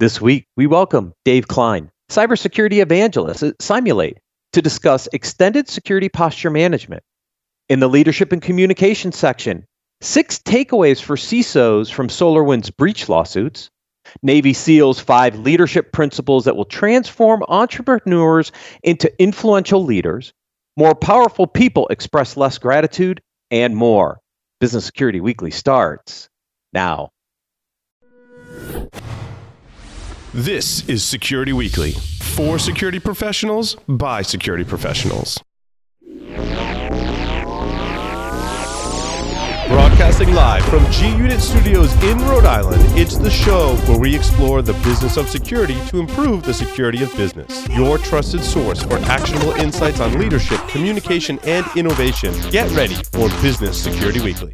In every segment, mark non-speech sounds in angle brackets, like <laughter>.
This week, we welcome Dave Klein, cybersecurity evangelist at Cymulate, to discuss extended security posture management. In the leadership and communication section, six takeaways for CISOs from SolarWinds breach lawsuits, Navy SEALs five leadership principles that will transform entrepreneurs into influential leaders, more powerful people express less gratitude, and more. Business Security Weekly starts now. This is Security Weekly for security professionals by security professionals. Broadcasting live from G Unit Studios in Rhode Island, it's the show where we explore the business of security to improve the security of business. Your trusted source for actionable insights on leadership, communication, and innovation. Get ready for Business Security Weekly.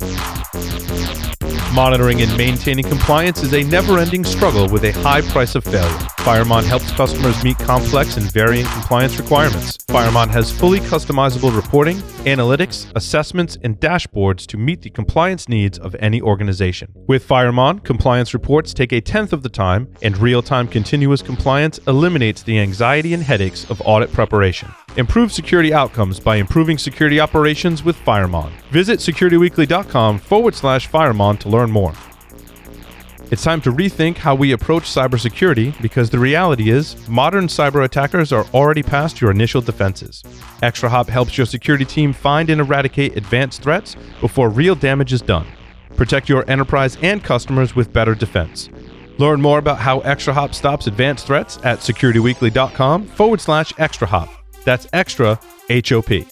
Monitoring and maintaining compliance is a never ending struggle with a high price of failure. Firemon helps customers meet complex and varying compliance requirements. Firemon has fully customizable reporting, analytics, assessments, and dashboards to meet the compliance needs of any organization. With Firemon, compliance reports take a tenth of the time, and real time continuous compliance eliminates the anxiety and headaches of audit preparation. Improve security outcomes by improving security operations with Firemon. Visit securityweekly.com forward slash Firemon to learn more. It's time to rethink how we approach cybersecurity because the reality is modern cyber attackers are already past your initial defenses. ExtraHop helps your security team find and eradicate advanced threats before real damage is done. Protect your enterprise and customers with better defense. Learn more about how ExtraHop stops advanced threats at securityweekly.com forward slash ExtraHop. That's extra HOP.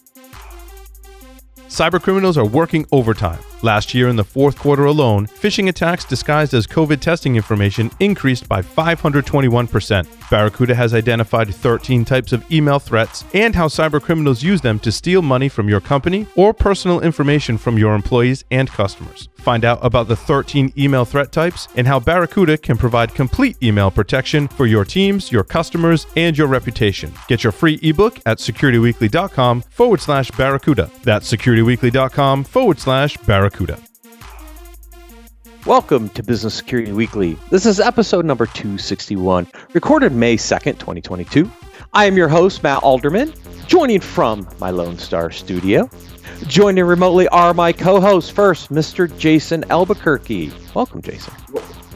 Cybercriminals are working overtime. Last year, in the fourth quarter alone, phishing attacks disguised as COVID testing information increased by 521%. Barracuda has identified 13 types of email threats and how cybercriminals use them to steal money from your company or personal information from your employees and customers. Find out about the 13 email threat types and how Barracuda can provide complete email protection for your teams, your customers, and your reputation. Get your free ebook at securityweekly.com forward slash Barracuda. That's securityweekly.com forward slash Barracuda. Welcome to Business Security Weekly. This is episode number 261, recorded May 2nd, 2022. I am your host, Matt Alderman, joining from my Lone Star studio. Joining remotely are my co hosts. First, Mr. Jason Albuquerque. Welcome, Jason.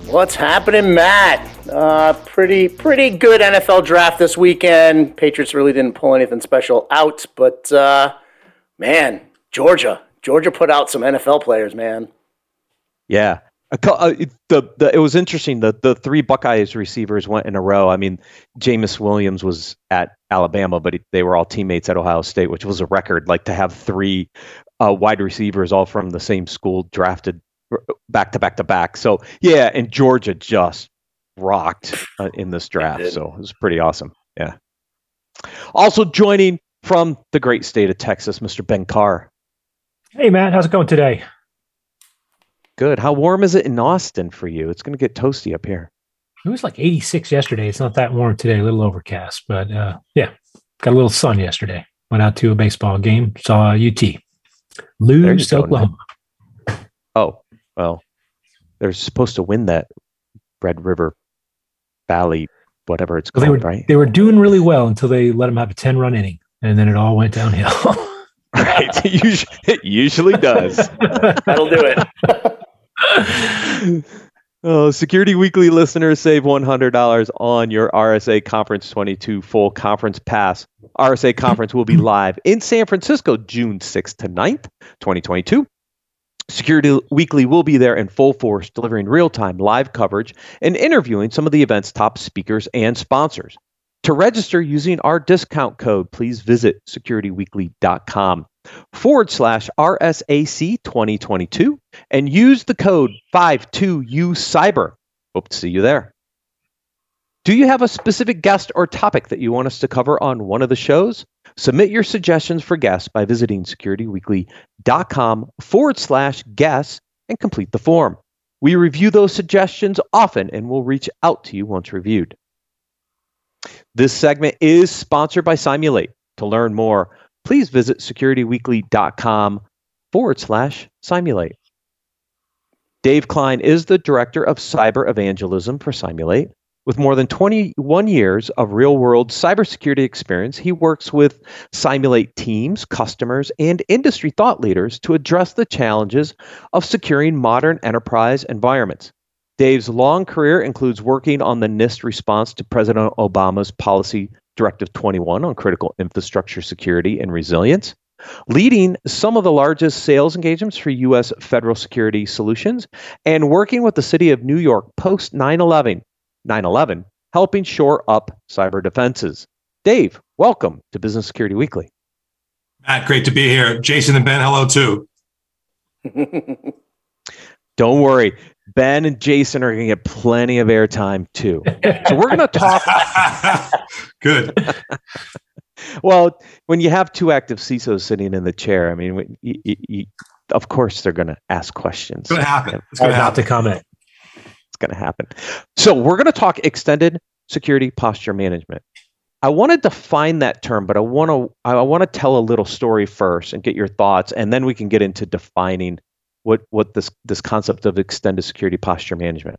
What's happening, Matt? Uh, pretty pretty good NFL draft this weekend. Patriots really didn't pull anything special out, but uh, man, Georgia, Georgia put out some NFL players, man. Yeah. Uh, the, the it was interesting. The the three Buckeyes receivers went in a row. I mean, Jameis Williams was at Alabama, but he, they were all teammates at Ohio State, which was a record. Like to have three uh, wide receivers all from the same school drafted back to back to back. So yeah, and Georgia just rocked uh, in this draft. So it was pretty awesome. Yeah. Also joining from the great state of Texas, Mr. Ben Carr. Hey, Matt, how's it going today? Good. How warm is it in Austin for you? It's going to get toasty up here. It was like 86 yesterday. It's not that warm today, a little overcast, but uh, yeah, got a little sun yesterday. Went out to a baseball game, saw UT lose to Oklahoma. Oh, well, they're supposed to win that Red River Valley, whatever it's called, well, they were, right? They were doing really well until they let them have a 10 run inning, and then it all went downhill. <laughs> right. <laughs> It usually, does. That'll do it. <laughs> oh, Security Weekly listeners save $100 on your RSA Conference 22 full conference pass. RSA Conference will be <laughs> live in San Francisco June 6th to 9th, 2022. Security Weekly will be there in full force, delivering real time live coverage and interviewing some of the event's top speakers and sponsors. To register using our discount code, please visit securityweekly.com forward slash RSAC 2022 and use the code 52U Hope to see you there. Do you have a specific guest or topic that you want us to cover on one of the shows? Submit your suggestions for guests by visiting securityweekly.com forward slash guests and complete the form. We review those suggestions often and will reach out to you once reviewed. This segment is sponsored by Cymulate. To learn more, please visit securityweekly.com forward slash Cymulate. Dave Klein is the Director of Cyber Evangelism for Cymulate. With more than 21 years of real world cybersecurity experience, he works with Cymulate teams, customers, and industry thought leaders to address the challenges of securing modern enterprise environments. Dave's long career includes working on the NIST response to President Obama's Policy Directive 21 on critical infrastructure security and resilience, leading some of the largest sales engagements for U.S. federal security solutions, and working with the city of New York post 9 11, 9/11, helping shore up cyber defenses. Dave, welcome to Business Security Weekly. Matt, great to be here. Jason and Ben, hello too. <laughs> Don't worry. Ben and Jason are going to get plenty of airtime too. So we're going to talk. <laughs> Good. well, when you have two active CISOs sitting in the chair, I mean, you, you, you, of course they're going to ask questions. It's going to happen. It's going to have to comment. It's going to happen. So we're going to talk extended security posture management. I want to define that term, but I want to I want to tell a little story first and get your thoughts, and then we can get into defining what what this this concept of extended security posture management.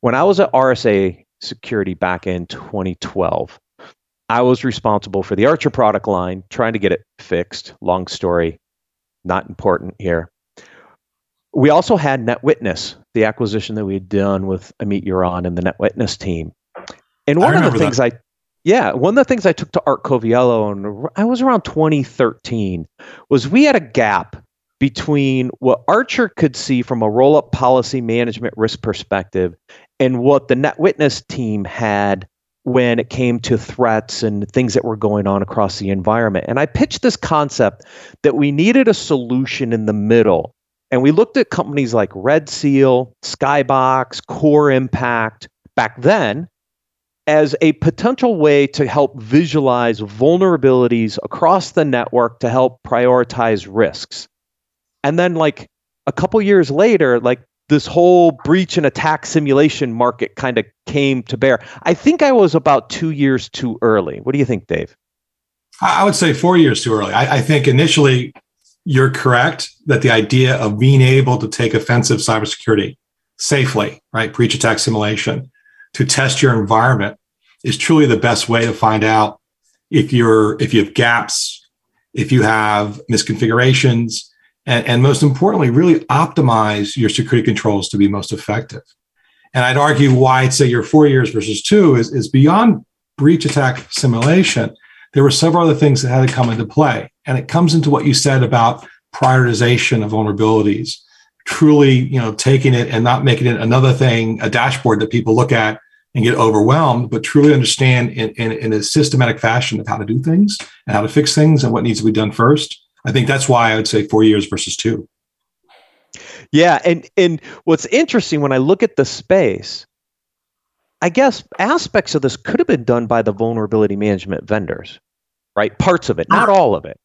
When I was at RSA Security back in 2012, I was responsible for the Archer product line, trying to get it fixed. Long story, not important here. We also had NetWitness, the acquisition that we had done with Amit Yoran and the NetWitness team. And one of the things that. I yeah, one of the things I took to Art Coviello, and I was around 2013, was we had a gap between what Archer could see from a roll up policy management risk perspective and what the NetWitness team had when it came to threats and things that were going on across the environment. And I pitched this concept that we needed a solution in the middle. And we looked at companies like Red Seal, Skybox, Core Impact back then as a potential way to help visualize vulnerabilities across the network to help prioritize risks. And then like a couple years later, like this whole breach and attack simulation market kind of came to bear. I think I was about two years too early. What do you think, Dave? I would say four years too early. I, I think initially you're correct that the idea of being able to take offensive cybersecurity safely, right, breach attack simulation, to test your environment is truly the best way to find out if you're if you have gaps, if you have misconfigurations, and, and most importantly, really optimize your security controls to be most effective. And I'd argue why I'd say your four years versus two is, is beyond breach attack simulation. There were several other things that had to come into play. And it comes into what you said about prioritization of vulnerabilities, truly, you know, taking it and not making it another thing, a dashboard that people look at and get overwhelmed, but truly understand in, in, in a systematic fashion of how to do things and how to fix things and what needs to be done first I think that's why I would say four years versus two. Yeah, and and what's interesting when I look at the space, I guess aspects of this could have been done by the vulnerability management vendors, right? Parts of it, not all of it,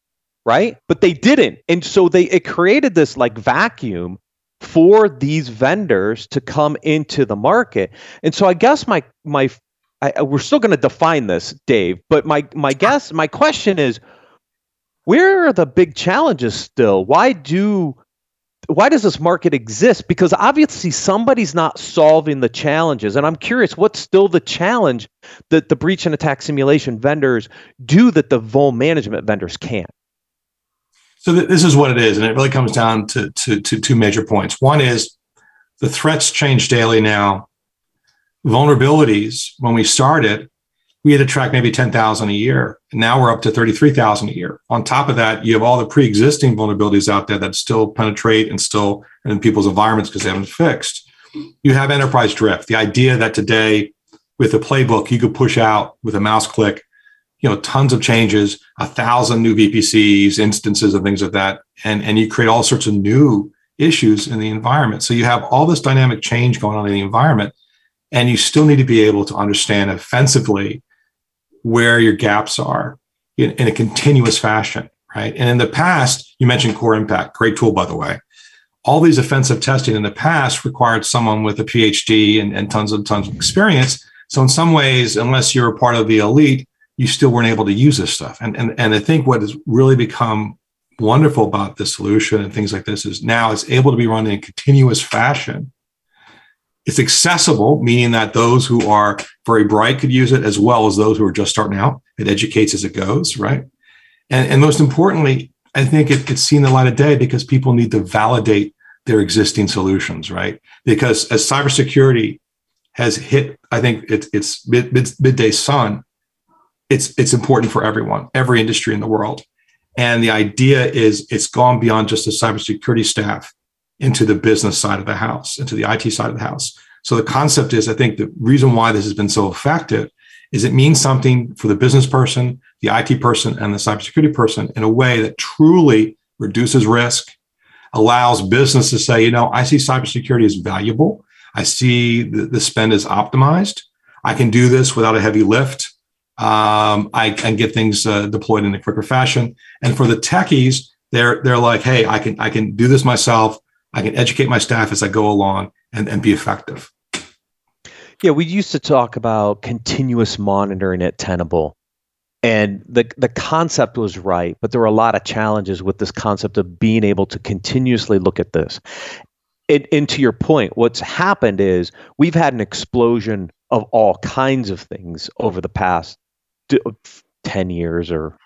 right? But they didn't, and so they it created this like vacuum for these vendors to come into the market. And so I guess my my I, we're still going to define this, Dave. But my my guess, my question is, where are the big challenges still? Why do why does this market exist? Because obviously somebody's not solving the challenges. And I'm curious, what's still the challenge that the breach and attack simulation vendors do that the vul management vendors can't? So th- this is what it is, and it really comes down to, to, to two major points. One is the threats change daily now. Vulnerabilities, when we started, we had to track maybe 10,000 a year. And now we're up to 33,000 a year. On top of that, you have all the pre-existing vulnerabilities out there that still penetrate and still in people's environments because they haven't fixed. You have enterprise drift. The idea that today with a playbook, you could push out with a mouse click, you know, tons of changes, a thousand new VPCs, instances of things like that. And, and you create all sorts of new issues in the environment. So you have all this dynamic change going on in the environment. And you still need to be able to understand offensively where your gaps are in, in a continuous fashion, right? And in the past, you mentioned Core Impact, great tool, by the way. All these offensive testing in the past required someone with a PhD and, and tons and tons of experience. So in some ways, unless you're a part of the elite, you still weren't able to use this stuff. And, and, and I think what has really become wonderful about this solution and things like this is now it's able to be run in a continuous fashion It's accessible, meaning that those who are very bright could use it as well as those who are just starting out. It educates as it goes, right? And, and most importantly, I think it, it's seen the light of day because people need to validate their existing solutions, right? Because as cybersecurity has hit, I think it, it's mid, mid, midday sun, it's it's important for everyone, every industry in the world. And the idea is it's gone beyond just the cybersecurity staff into the business side of the house, into the IT side of the house. So the concept is, I think the reason why this has been so effective is it means something for the business person, the IT person, and the cybersecurity person in a way that truly reduces risk, allows business to say, you know, I see cybersecurity as valuable. I see the, the spend is optimized. I can do this without a heavy lift. Um, I can get things uh, deployed in a quicker fashion. And for the techies, they're they're like, hey, I can I can do this myself. I can educate my staff as I go along and, and be effective. Yeah, we used to talk about continuous monitoring at Tenable. And the the concept was right, but there were a lot of challenges with this concept of being able to continuously look at this. And, and to your point, what's happened is we've had an explosion of all kinds of things over the past 10 years or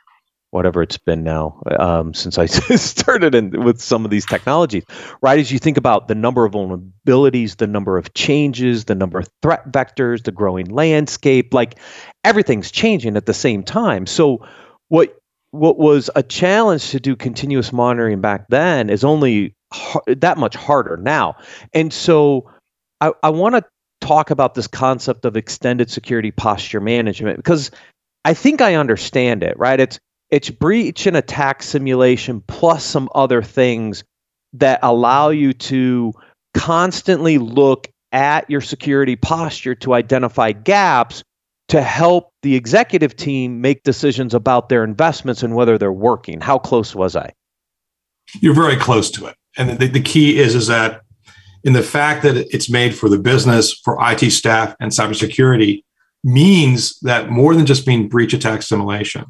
whatever it's been now um, since I <laughs> started in, with some of these technologies, right? As you think about the number of vulnerabilities, the number of changes, the number of threat vectors, the growing landscape, like everything's changing at the same time. So what what was a challenge to do continuous monitoring back then is only that much harder now. And so I, I want to talk about this concept of extended security posture management because I think I understand it, right? It's it's breach and attack simulation plus some other things that allow you to constantly look at your security posture to identify gaps to help the executive team make decisions about their investments and whether they're working. How close was I? You're very close to it. And the, the key is is that in the fact that it's made for the business, for IT staff and cybersecurity means that more than just being breach attack simulation,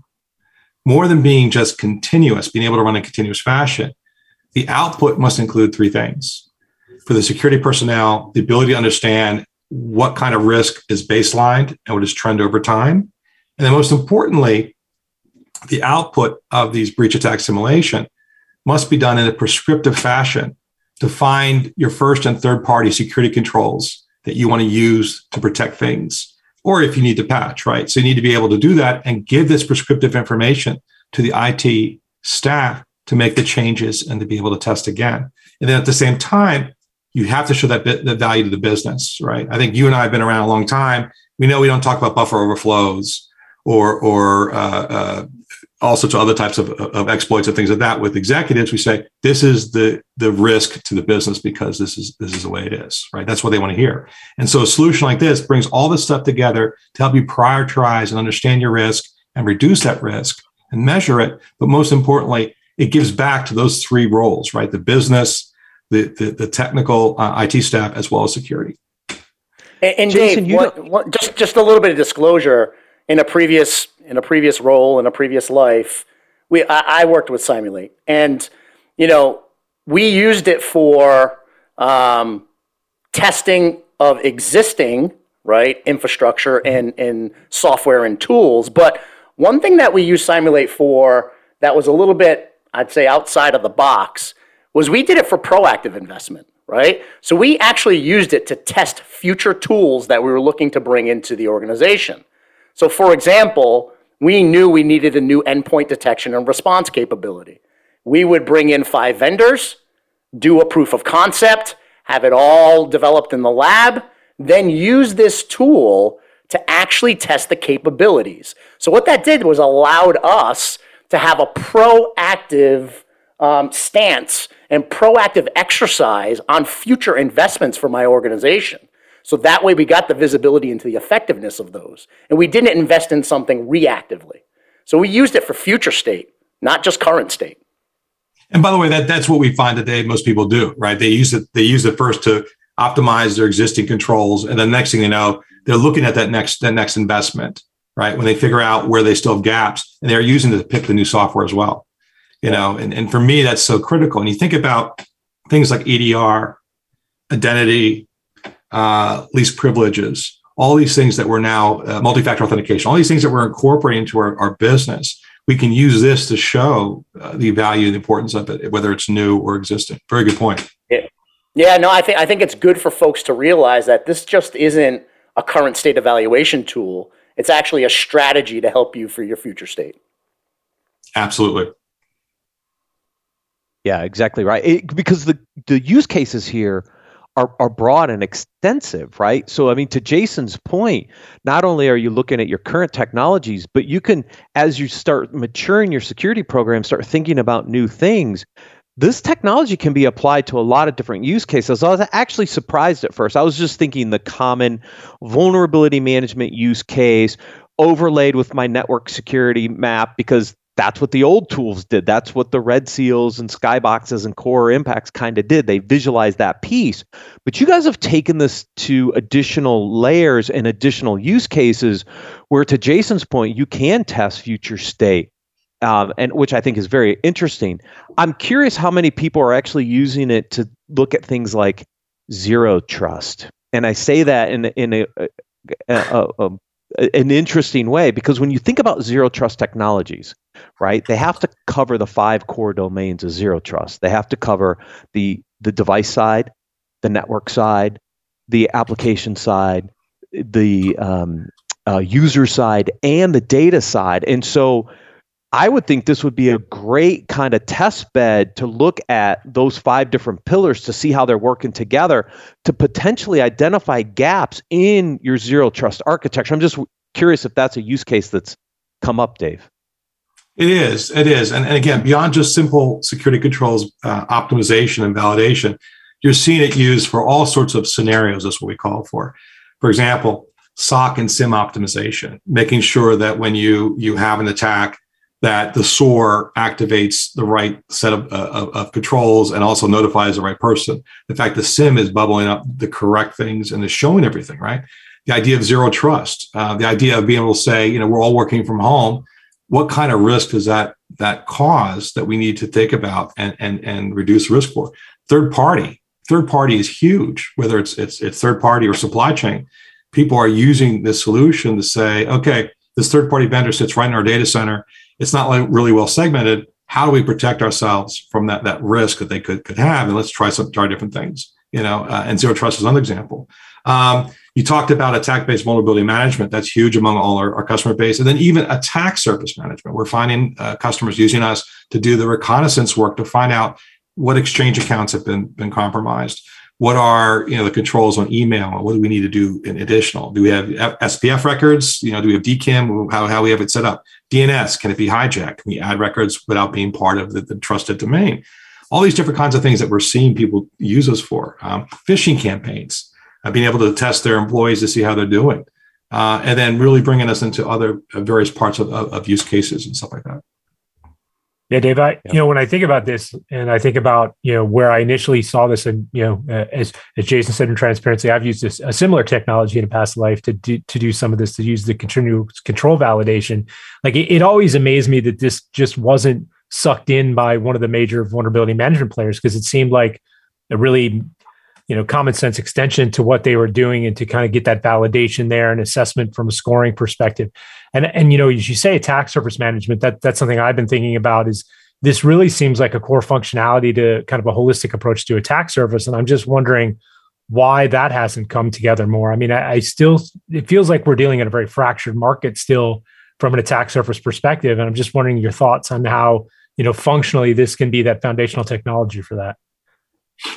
more than being just continuous, being able to run in continuous fashion, the output must include three things. For the security personnel, the ability to understand what kind of risk is baselined and what is trend over time. And then most importantly, the output of these breach attack simulation must be done in a prescriptive fashion to find your first and third party security controls that you want to use to protect things or if you need to patch, right? So you need to be able to do that and give this prescriptive information to the IT staff to make the changes and to be able to test again. And then at the same time, you have to show that bit, the value to the business, right? I think you and I have been around a long time. We know we don't talk about buffer overflows or or uh, uh, all sorts of other types of, of exploits and things like that with executives we say this is the the risk to the business because this is this is the way it is right? That's what they want to hear. And so a solution like this brings all this stuff together to help you prioritize and understand your risk and reduce that risk and measure it. But most importantly it gives back to those three roles right? The business the the, the technical uh, it staff as well as security. And, and Jason, dave what, what, just just a little bit of disclosure. In a previous in a previous role in a previous life, we I, I worked with Cymulate, and you know we used it for um, testing of existing right infrastructure and and software and tools. But one thing that we used Cymulate for that was a little bit, I'd say, outside of the box was we did it for proactive investment right? So we actually used it to test future tools that we were looking to bring into the organization. So, for example, we knew we needed a new endpoint detection and response capability. We would bring in five vendors, do a proof of concept, have it all developed in the lab, then use this tool to actually test the capabilities. So, what that did was allowed us to have a proactive um, stance and proactive exercise on future investments for my organization. So that way we got the visibility into the effectiveness of those. And we didn't invest in something reactively. So we used it for future state, not just current state. And by the way, that, that's what we find today most people do, right? They use it, they use it first to optimize their existing controls. And then next thing you know, they're looking at that next that next investment, right? When they figure out where they still have gaps and they're using it to pick the new software as well. You know, and, and for me, that's so critical. And you think about things like EDR, identity, uh, least privileges, all these things that we're now uh, multi-factor authentication, all these things that we're incorporating into our, our business. We can use this to show uh, the value and the importance of it, whether it's new or existing. Very good point. Yeah. Yeah, no, I think I think it's good for folks to realize that this just isn't a current state evaluation tool. It's actually a strategy to help you for your future state. Absolutely. Yeah, exactly right. It, because the the use cases here are are broad and extensive, right? So I mean, to Jason's point, not only are you looking at your current technologies, but you can, as you start maturing your security program, start thinking about new things. This technology can be applied to a lot of different use cases. I was actually surprised at first. I was just thinking the common vulnerability management use case overlaid with my network security map because that's what the old tools did. That's what the red seals and skyboxes and core impacts kind of did. They visualized that piece. But you guys have taken this to additional layers and additional use cases where, to Jason's point, you can test future state. Um, and which I think is very interesting. I'm curious how many people are actually using it to look at things like zero trust, and I say that in in a, a, a, a an interesting way because when you think about zero trust technologies, right, they have to cover the five core domains of zero trust. They have to cover the the device side, the network side, the application side, the um, uh, user side, and the data side. And so, I would think this would be a great kind of test bed to look at those five different pillars to see how they're working together to potentially identify gaps in your zero trust architecture. I'm just curious if that's a use case that's come up, Dave. It is. It is. And, and again, beyond just simple security controls uh, optimization and validation, you're seeing it used for all sorts of scenarios. That's what we call for. For example, SOC and SIEM optimization, making sure that when you you have an attack, that the SOAR activates the right set of, uh, of, of, controls and also notifies the right person. In fact, the SIEM is bubbling up the correct things and is showing everything, right? The idea of zero trust, uh, the idea of being able to say, you know, we're all working from home. What kind of risk does that that cause that we need to think about and and and reduce risk for? Third party, third party is huge. Whether it's it's it's third party or supply chain, people are using this solution to say, okay, this third party vendor sits right in our data center it's not like really well segmented. How do we protect ourselves from that that risk that they could could have? And let's try some try different things. You know, uh, and zero trust is another example. Um, you talked about attack-based vulnerability management. That's huge among all our, our, customer base. And then even attack surface management. We're finding uh, customers using us to do the reconnaissance work to find out what exchange accounts have been, been compromised what are you know the controls on email what do we need to do in additional? Do we have spf records? You know do we have dkim how, how we have it set up? Dns can it be hijacked? Can we add records without being part of the, the trusted domain? All these different kinds of things that we're seeing people use us for um, phishing campaigns uh, being able to test their employees to see how they're doing uh, and then really bringing us into other uh, various parts of, of, of use cases and stuff like that yeah, Dave. I yeah. you know when I think about this, and I think about you know where I initially saw this, and you know uh, as as Jason said in transparency, I've used this a similar technology in a past life to do to do some of this to use the continuous control validation. Like it, it always amazed me that this just wasn't sucked in by one of the major vulnerability management players because it seemed like a really you know common sense extension to what they were doing and to kind of get that validation there and assessment from a scoring perspective. And and you know as you say attack surface management that that's something i've been thinking about is this really seems like a core functionality to kind of a holistic approach to attack surface. And i'm just wondering why that hasn't come together more. I mean I, I still it feels like we're dealing in a very fractured market still from an attack surface perspective. And i'm just wondering your thoughts on how you know functionally this can be that foundational technology for that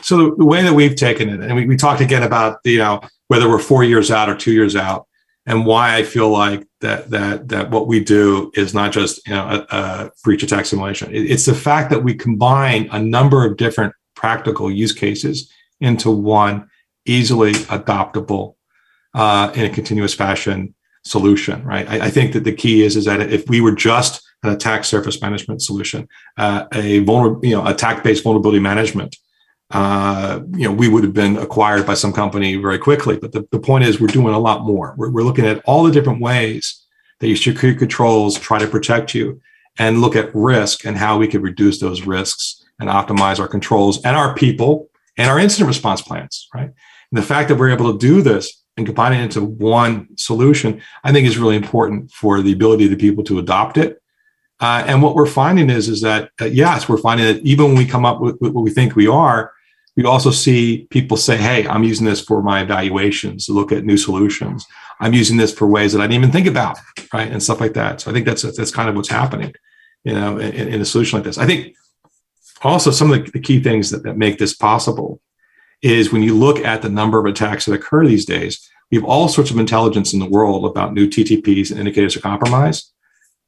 so the, the, way that we've taken it, and we, we talked again about you know whether we're four years out or two years out, and why I feel like that that that what we do is not just you know a, a breach attack simulation. It, it's the fact that we combine a number of different practical use cases into one easily adoptable uh, in a continuous fashion solution. Right. I, I, think that the key is is that if we were just an attack surface management solution, uh, a vulnerable you know attack based vulnerability management uh, you know, we would have been acquired by some company very quickly. But the, the point is, we're doing a lot more. We're, we're looking at all the different ways that your security controls try to protect you and look at risk and how we could reduce those risks and optimize our controls and our people and our incident response plans, right? And the fact that we're able to do this and combine it into one solution, I think is really important for the ability of the people to adopt it. Uh, and what we're finding is, is that, uh, yes, we're finding that even when we come up with, with, what we think we are, we also see people say, hey, I'm using this for my evaluations to look at new solutions. I'm using this for ways that I didn't even think about, right? And stuff like that. So I think that's that's kind of what's happening, you know, in, in a solution like this. I think also some of the, the key things that, that make this possible is when you look at the number of attacks that occur these days, we have all sorts of intelligence in the world about new TTPs and indicators of compromise.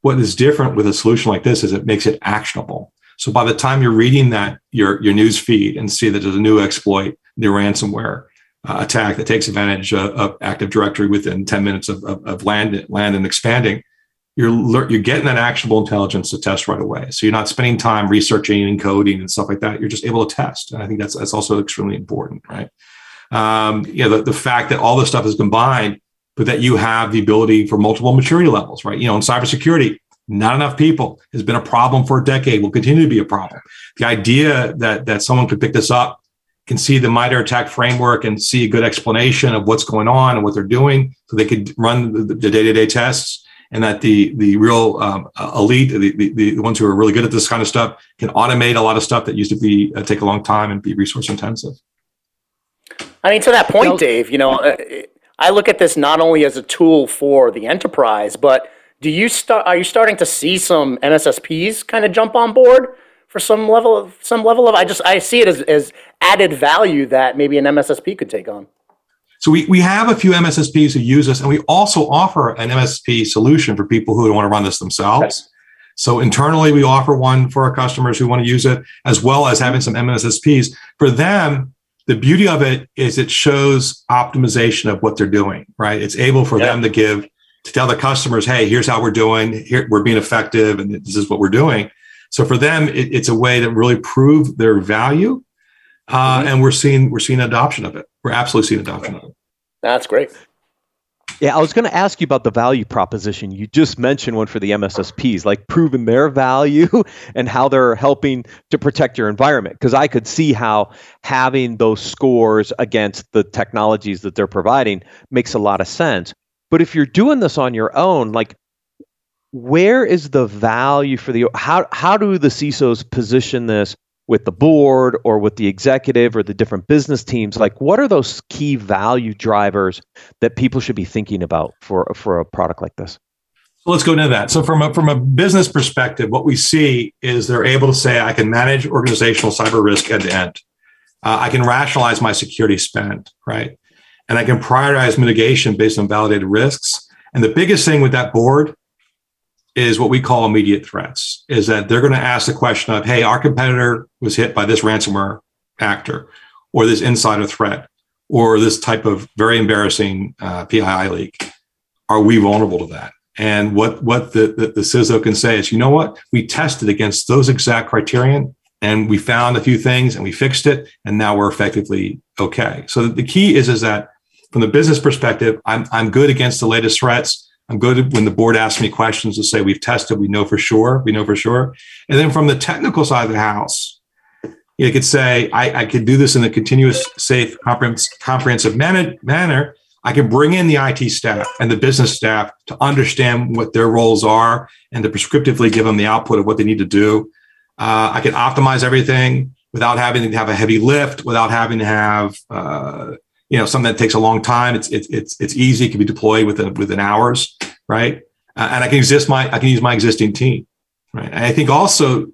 What is different with a solution like this is it makes it actionable. So by the time you're reading that your your news feed and see that there's a new exploit, new ransomware uh, attack that takes advantage of, of, Active Directory within 10 minutes of, of, of land land and expanding, you're you're getting that actionable intelligence to test right away. So you're not spending time researching and coding and stuff like that. You're just able to test, and I think that's that's also extremely important, right? Um, you know, the, the fact that all this stuff is combined, but that you have the ability for multiple maturity levels, right? You know, in cybersecurity, not enough people has been a problem for a decade. Will continue to be a problem. The idea that that someone could pick this up, can see the MITRE ATT&CK framework, and see a good explanation of what's going on and what they're doing, so they could run the, the day-to-day tests and that the the real um, elite, the, the, the ones who are really good at this kind of stuff, can automate a lot of stuff that used to be uh, take a long time and be resource intensive. I mean, to that point, Dave, you know, uh, I look at this not only as a tool for the enterprise, but do you start? Are you starting to see some MSSPs kind of jump on board for some level of some level of? I just I see it as as added value that maybe an MSSP could take on. So we, we have a few MSSPs who use us, and we also offer an MSP solution for people who want to run this themselves. So internally, we offer one for our customers who want to use it, as well as having some MSSPs. For them, the beauty of it is it shows optimization of what they're doing, right? It's able for yeah. them to give, to tell the customers, hey, here's how we're doing, here we're being effective, and this is what we're doing. So for them, it, it's a way to really prove their value uh, mm-hmm. and we're seeing we're seeing adoption of it. We're absolutely seeing adoption of it. That's great. Yeah, I was going to ask you about the value proposition. You just mentioned one for the MSSPs, like proving their value <laughs> and how they're helping to protect your environment. Because I could see how having those scores against the technologies that they're providing makes a lot of sense. But if you're doing this on your own, like where is the value for the how how do the CISOs position this with the board or with the executive or the different business teams? Like what are those key value drivers that people should be thinking about for for a product like this? So let's go into that. So from a from a business perspective what we see is they're able to say i can manage organizational cyber risk end to end uh, i can rationalize my security spend right and i can prioritize mitigation based on validated risks. And the biggest thing with that board is what we call immediate threats is that they're going to ask the question of hey our competitor was hit by this ransomware actor or this insider threat or this type of very embarrassing uh, pii leak. Are we vulnerable to that? And what what the, the, the CISO can say is you know what? We tested against those exact criterion and we found a few things and we fixed it and now we're effectively okay. So the key is is that from the business perspective i'm, I'm good against the latest threats I'm good when the board asks me questions to say we've tested, we know for sure, we know for sure. And then from the technical side of the house, you could say I, I could do this in a continuous, safe, comprehensive manner, manner. I can bring in the IT staff and the business staff to understand what their roles are and to prescriptively give them the output of what they need to do. Uh, I can optimize everything without having to have a heavy lift, without having to have uh, you know something that takes a long time. It's it's it's it's easy. It can be deployed within within hours, right? Uh, and I can exist my I can use my existing team, right? And I think also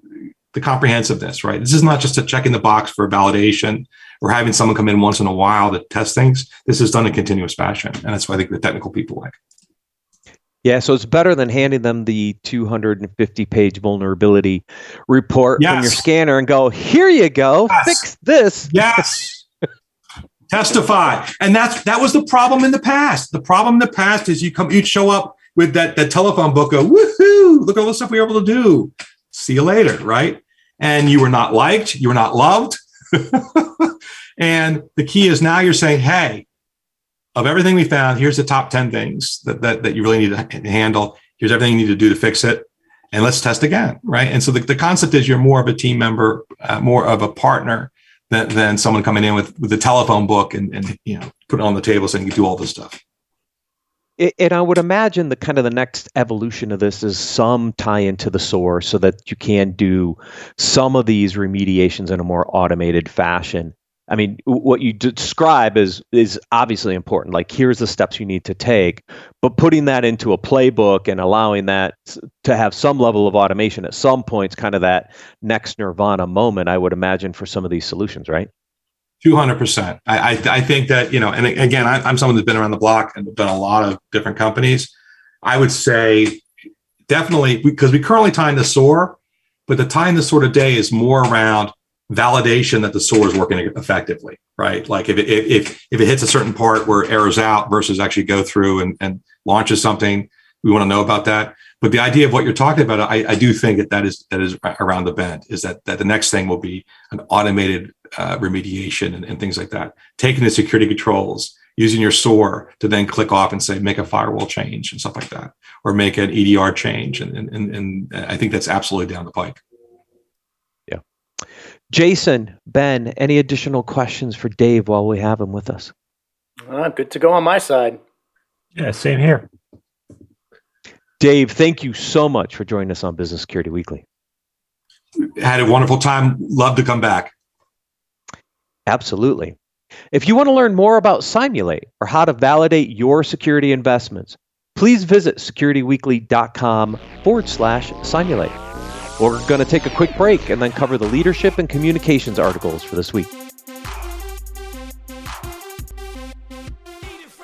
the comprehensiveness, right? This is not just a checking the box for validation or having someone come in once in a while to test things. This is done in continuous fashion, and that's why I think the technical people like. Yeah, so it's better than handing them the 250 page vulnerability report yes. from your scanner and go, here you go, yes. fix this. Yes. <laughs> testify. And that's that was the problem in the past. The problem in the past is you come you'd show up with that that telephone book go woohoo look at all the stuff we were able to do. See you later right? And you were not liked you were not loved. <laughs> And the key is now you're saying hey of everything we found here's the top 10 things that, that, that you really need to handle. Here's everything you need to do to fix it. And let's test again right? And so the, the concept is you're more of a team member uh, more of a partner than, than someone coming in with with a telephone book and and you know put it on the table saying you do all this stuff. and I would imagine the kind of the next evolution of this is some tie into the SOAR so that you can do some of these remediations in a more automated fashion. I mean, what you describe is is obviously important. Like, here's the steps you need to take, but putting that into a playbook and allowing that to have some level of automation at some points, kind of that next nirvana moment, I would imagine for some of these solutions, right? Two hundred percent. I I think that you know, and again, I, I'm someone that's been around the block and done a lot of different companies. I would say definitely because we currently tie in the SOAR, but the tie in the SOAR today is more around validation that the SOAR is working effectively, right? Like if it, if if it hits a certain part where it errors out versus actually go through and, and launches something, we want to know about that. But the idea of what you're talking about, I, I do think that that is that is around the bend. Is that that the next thing will be an automated uh, remediation and, and things like that, taking the security controls, using your SOAR to then click off and say make a firewall change and stuff like that, or make an EDR change, and and and I think that's absolutely down the pike. Jason, Ben, any additional questions for Dave while we have him with us? Uh, good to go on my side. Yeah, same here. Dave, thank you so much for joining us on Business Security Weekly. Had a wonderful time. Love to come back. Absolutely. If you want to learn more about Cymulate or how to validate your security investments, please visit securityweekly.com forward slash Cymulate. We're going to take a quick break and then cover the leadership and communications articles for this week.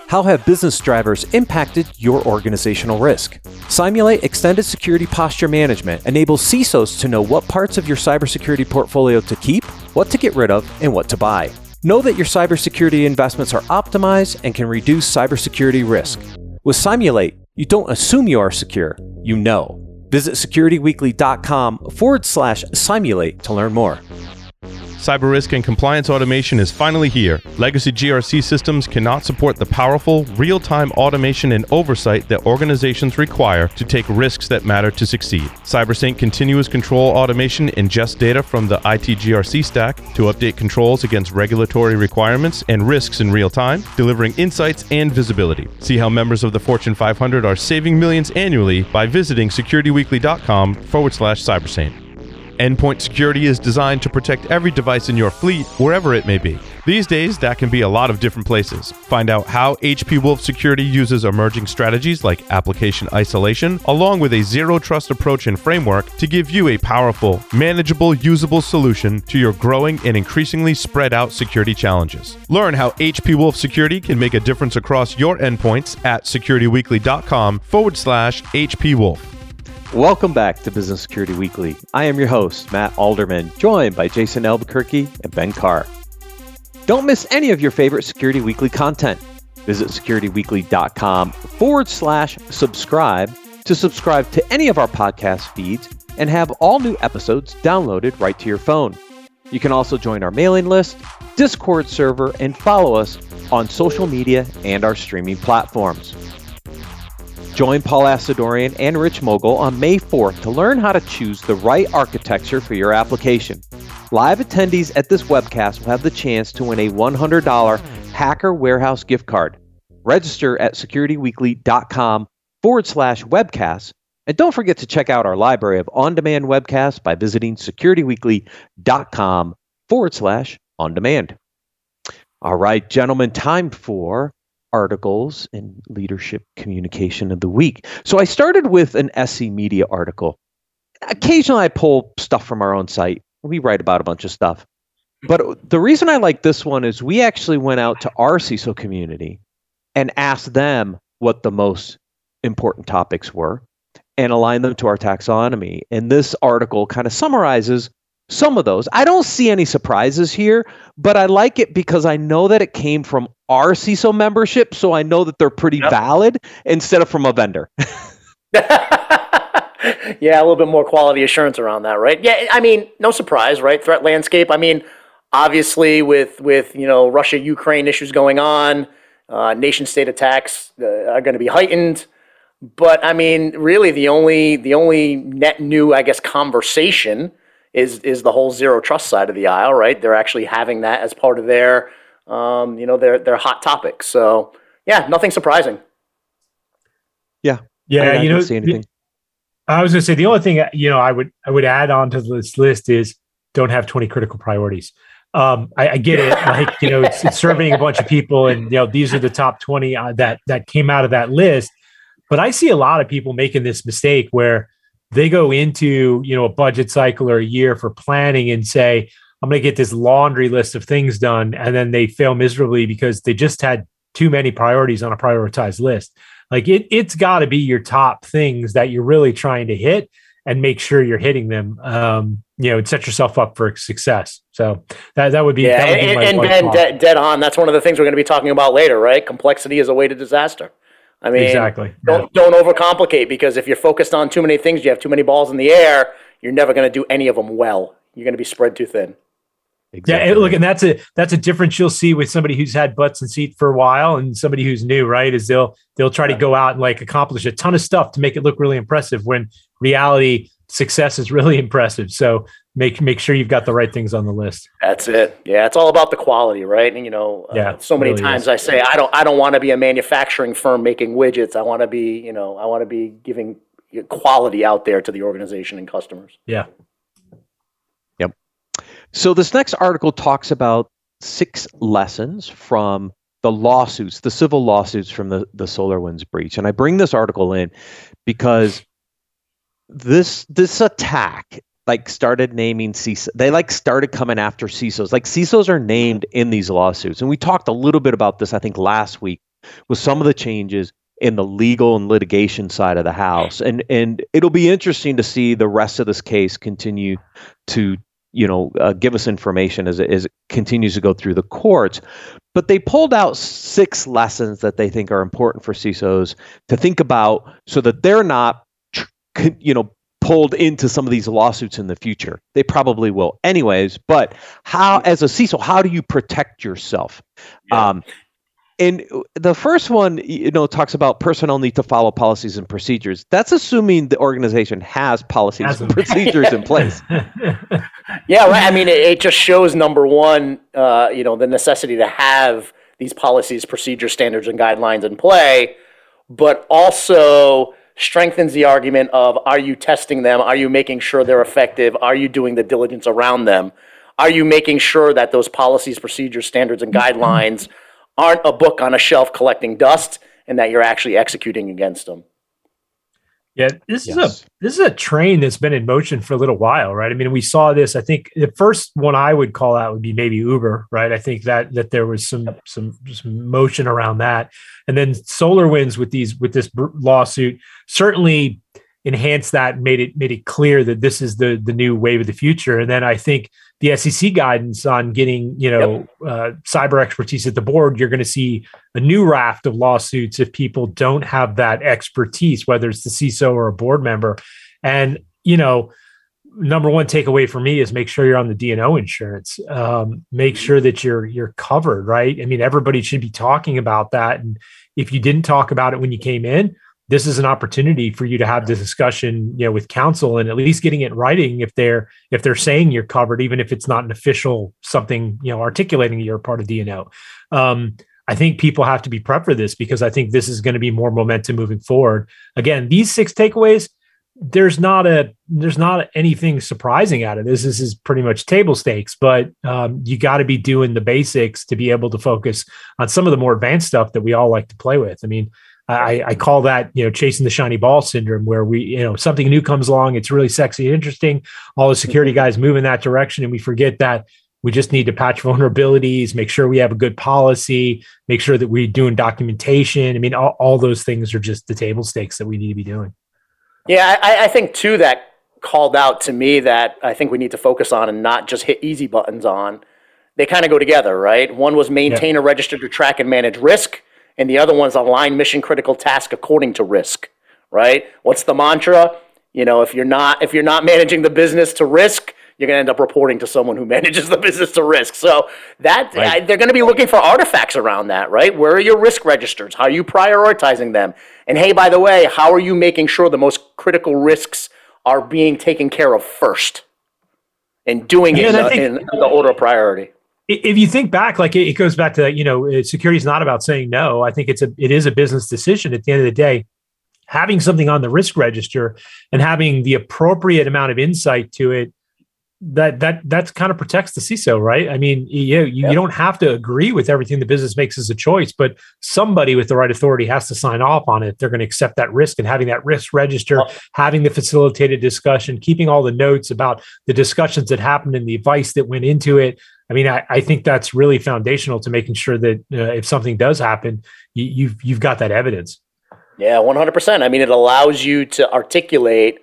How have business drivers impacted your organizational risk? Cymulate Extended Security Posture Management enables CISOs to know what parts of your cybersecurity portfolio to keep, what to get rid of, and what to buy. Know that your cybersecurity investments are optimized and can reduce cybersecurity risk. With Cymulate, you don't assume you are secure, you know. Visit securityweekly.com forward slash Cymulate to learn more. Cyber risk and compliance automation is finally here. Legacy GRC systems cannot support the powerful, real time automation and oversight that organizations require to take risks that matter to succeed. CyberSaint continuous control automation ingests data from the IT GRC stack to update controls against regulatory requirements and risks in real time, delivering insights and visibility. See how members of the Fortune 500 are saving millions annually by visiting securityweekly.com forward slash cybersaint. Endpoint security is designed to protect every device in your fleet, wherever it may be. These days, that can be a lot of different places. Find out how HP Wolf Security uses emerging strategies like application isolation, along with a zero trust approach and framework to give you a powerful, manageable, usable solution to your growing and increasingly spread out security challenges. Learn how HP Wolf Security can make a difference across your endpoints at securityweekly.com forward slash HP Wolf. Welcome back to Business Security Weekly. I am your host, Matt Alderman, joined by Jason Albuquerque and Ben Carr. Don't miss any of your favorite Security Weekly content. Visit securityweekly.com forward slash subscribe to subscribe to any of our podcast feeds and have all new episodes downloaded right to your phone. You can also join our mailing list, Discord server, and follow us on social media and our streaming platforms. Join Paul Asadoorian and Rich Mogull on May 4th to learn how to choose the right architecture for your application. Live attendees at this webcast will have the chance to win a $100 Hacker Warehouse gift card. Register at securityweekly.com forward slash webcast. And don't forget to check out our library of on demand webcasts by visiting securityweekly.com forward slash on demand. All right, gentlemen, time for articles in leadership communication of the week. So I started with an SC Media article. Occasionally I pull stuff from our own site. We write about a bunch of stuff. But the reason I like this one is we actually went out to our CISO community and asked them what the most important topics were and aligned them to our taxonomy. And this article kind of summarizes some of those. I don't see any surprises here, but I like it because I know that it came from our CISO membership, so I know that they're pretty yep. valid instead of from a vendor. <laughs> <laughs> yeah, a little bit more quality assurance around that, right? Yeah, I mean, no surprise, right? Threat landscape. I mean, obviously, with with you know Russia Ukraine issues going on, uh, nation state attacks uh, are going to be heightened. But I mean, really, the only the only net new, I guess, conversation is is the whole zero trust side of the aisle, right? They're actually having that as part of their um, you know their their hot topic. So yeah, nothing surprising. Yeah, yeah, I, I you know, see anything. I was going to say the only thing you know I would I would add on to this list is don't have 20 critical priorities. Um, I, I, get it, <laughs> like you know, it's, it's, surveying a bunch of people, and you know, these are the top 20 uh, that that came out of that list. But I see a lot of people making this mistake where they go into you know a budget cycle or a year for planning and say, I'm going to get this laundry list of things done, and then they fail miserably because they just had too many priorities on a prioritized list. Like it, it's got to be your top things that you're really trying to hit and make sure you're hitting them. Um, you know, and set yourself up for success. So that that would be yeah, would be and, and dead, dead, on. That's one of the things we're going to be talking about later, right? Complexity is a way to disaster. I mean, exactly. Don't yeah. don't overcomplicate because if you're focused on too many things, you have too many balls in the air. You're never going to do any of them well. You're going to be spread too thin. Exactly. Yeah, look, and that's a that's a difference you'll see with somebody who's had butts and seat for a while and somebody who's new, right? Is they'll they'll try to go out and like accomplish a ton of stuff to make it look really impressive when reality success is really <laughs> impressive. So make make sure you've got the right things on the list. That's it. Yeah, it's all about the quality, right? And you know, uh, yeah, uh, so many really times is. I say I don't I don't want to be a manufacturing firm making widgets. I want to be, you know, I want to be giving quality out there to the organization and customers. Yeah. Yep. So this next article talks about six lessons from the lawsuits, the civil lawsuits from the, the SolarWinds breach. And I bring this article in because this this attack like started naming CISOs. They like started coming after CISOs. Like CISOs are named in these lawsuits. And we talked a little bit about this, I think, last week with some of the changes in the legal and litigation side of the house. And and it'll be interesting to see the rest of this case continue to you know, uh, give us information as it, as it continues to go through the courts. But they pulled out six lessons that they think are important for CISOs to think about so that they're not, you know, pulled into some of these lawsuits in the future. They probably will, anyways. But how, as a CISO, how do you protect yourself? Yeah. Um, and the first one, you know, talks about personnel need to follow policies and procedures. That's assuming the organization has policies and <laughs> procedures in place. yeah, right. I mean, it, it just shows number one, uh, you know, the necessity to have these policies, procedures, standards, and guidelines in play, but also strengthens the argument of are you testing them? Are you making sure they're effective? Are you doing the diligence around them? Are you making sure that those policies, procedures, standards, and guidelines aren't a book on a shelf collecting dust and that you're actually executing against them. Yeah, this yes. is a this is a train that's been in motion for a little while, right? I mean, we saw this. I think the first one I would call out would be maybe Uber, right? I think that that there was some some, some motion around that, and then SolarWinds with these with this lawsuit certainly enhanced that, made it made it clear that this is the the new wave of the future. And then I think the SEC guidance on getting you know yep. uh, cyber expertise at the board, you're going to see a new raft of lawsuits if people don't have that expertise, whether it's the CISO or a board member. And you know, number one takeaway for me is make sure you're on the D&O insurance. Um, make sure that you're you're covered, right? I mean, everybody should be talking about that. And if you didn't talk about it when you came in, this is an opportunity for you to have this discussion you know with counsel and at least getting it writing if they're if they're saying you're covered even if it's not an official something you know articulating you're part of D&O um, i think people have to be prepped for this because i think this is going to be more momentum moving forward again these six takeaways there's not a there's not anything surprising out of this. This is pretty much table stakes, but um, you got to be doing the basics to be able to focus on some of the more advanced stuff that we all like to play with. I mean, I, I call that you know chasing the shiny ball syndrome, where we you know something new comes along, it's really sexy and interesting. All the security mm-hmm. guys move in that direction, and we forget that we just need to patch vulnerabilities, make sure we have a good policy, make sure that we're doing documentation. I mean, all, all those things are just the table stakes that we need to be doing. Yeah, I, I think too that called out to me that I think we need to focus on and not just hit easy buttons on. They kind of go together, right? One was maintain yeah. a register to track and manage risk and the other one's align mission critical task according to risk, right? What's the mantra? You know, if you're not if you're not managing the business to risk, you're going to end up reporting to someone who <laughs> manages the business to risk. So that right. I, they're going to be looking for artifacts around that, right? Where are your risk registers? How are you prioritizing them? And hey, by the way, how are you making sure the most critical risks are being taken care of first? and doing yeah, it in, think, in the order of priority if you think back, like it, goes back to you know, uh, security is not about saying no. I think it's a it is a business decision at the end of the day. Having something on the risk register and having the appropriate amount of insight to it, that that that kind of protects the CISO, right? I mean, you, you, you don't have to agree with everything the business makes as a choice, but somebody with the right authority has to sign off on it. They're going to accept that risk, and having that risk register, having the facilitated discussion, keeping all the notes about the discussions that happened and the advice that went into it I mean, I, I think that's really foundational to making sure that uh, if something does happen, you, you've you've got that evidence. Yeah, one hundred percent. I mean, it allows you to articulate,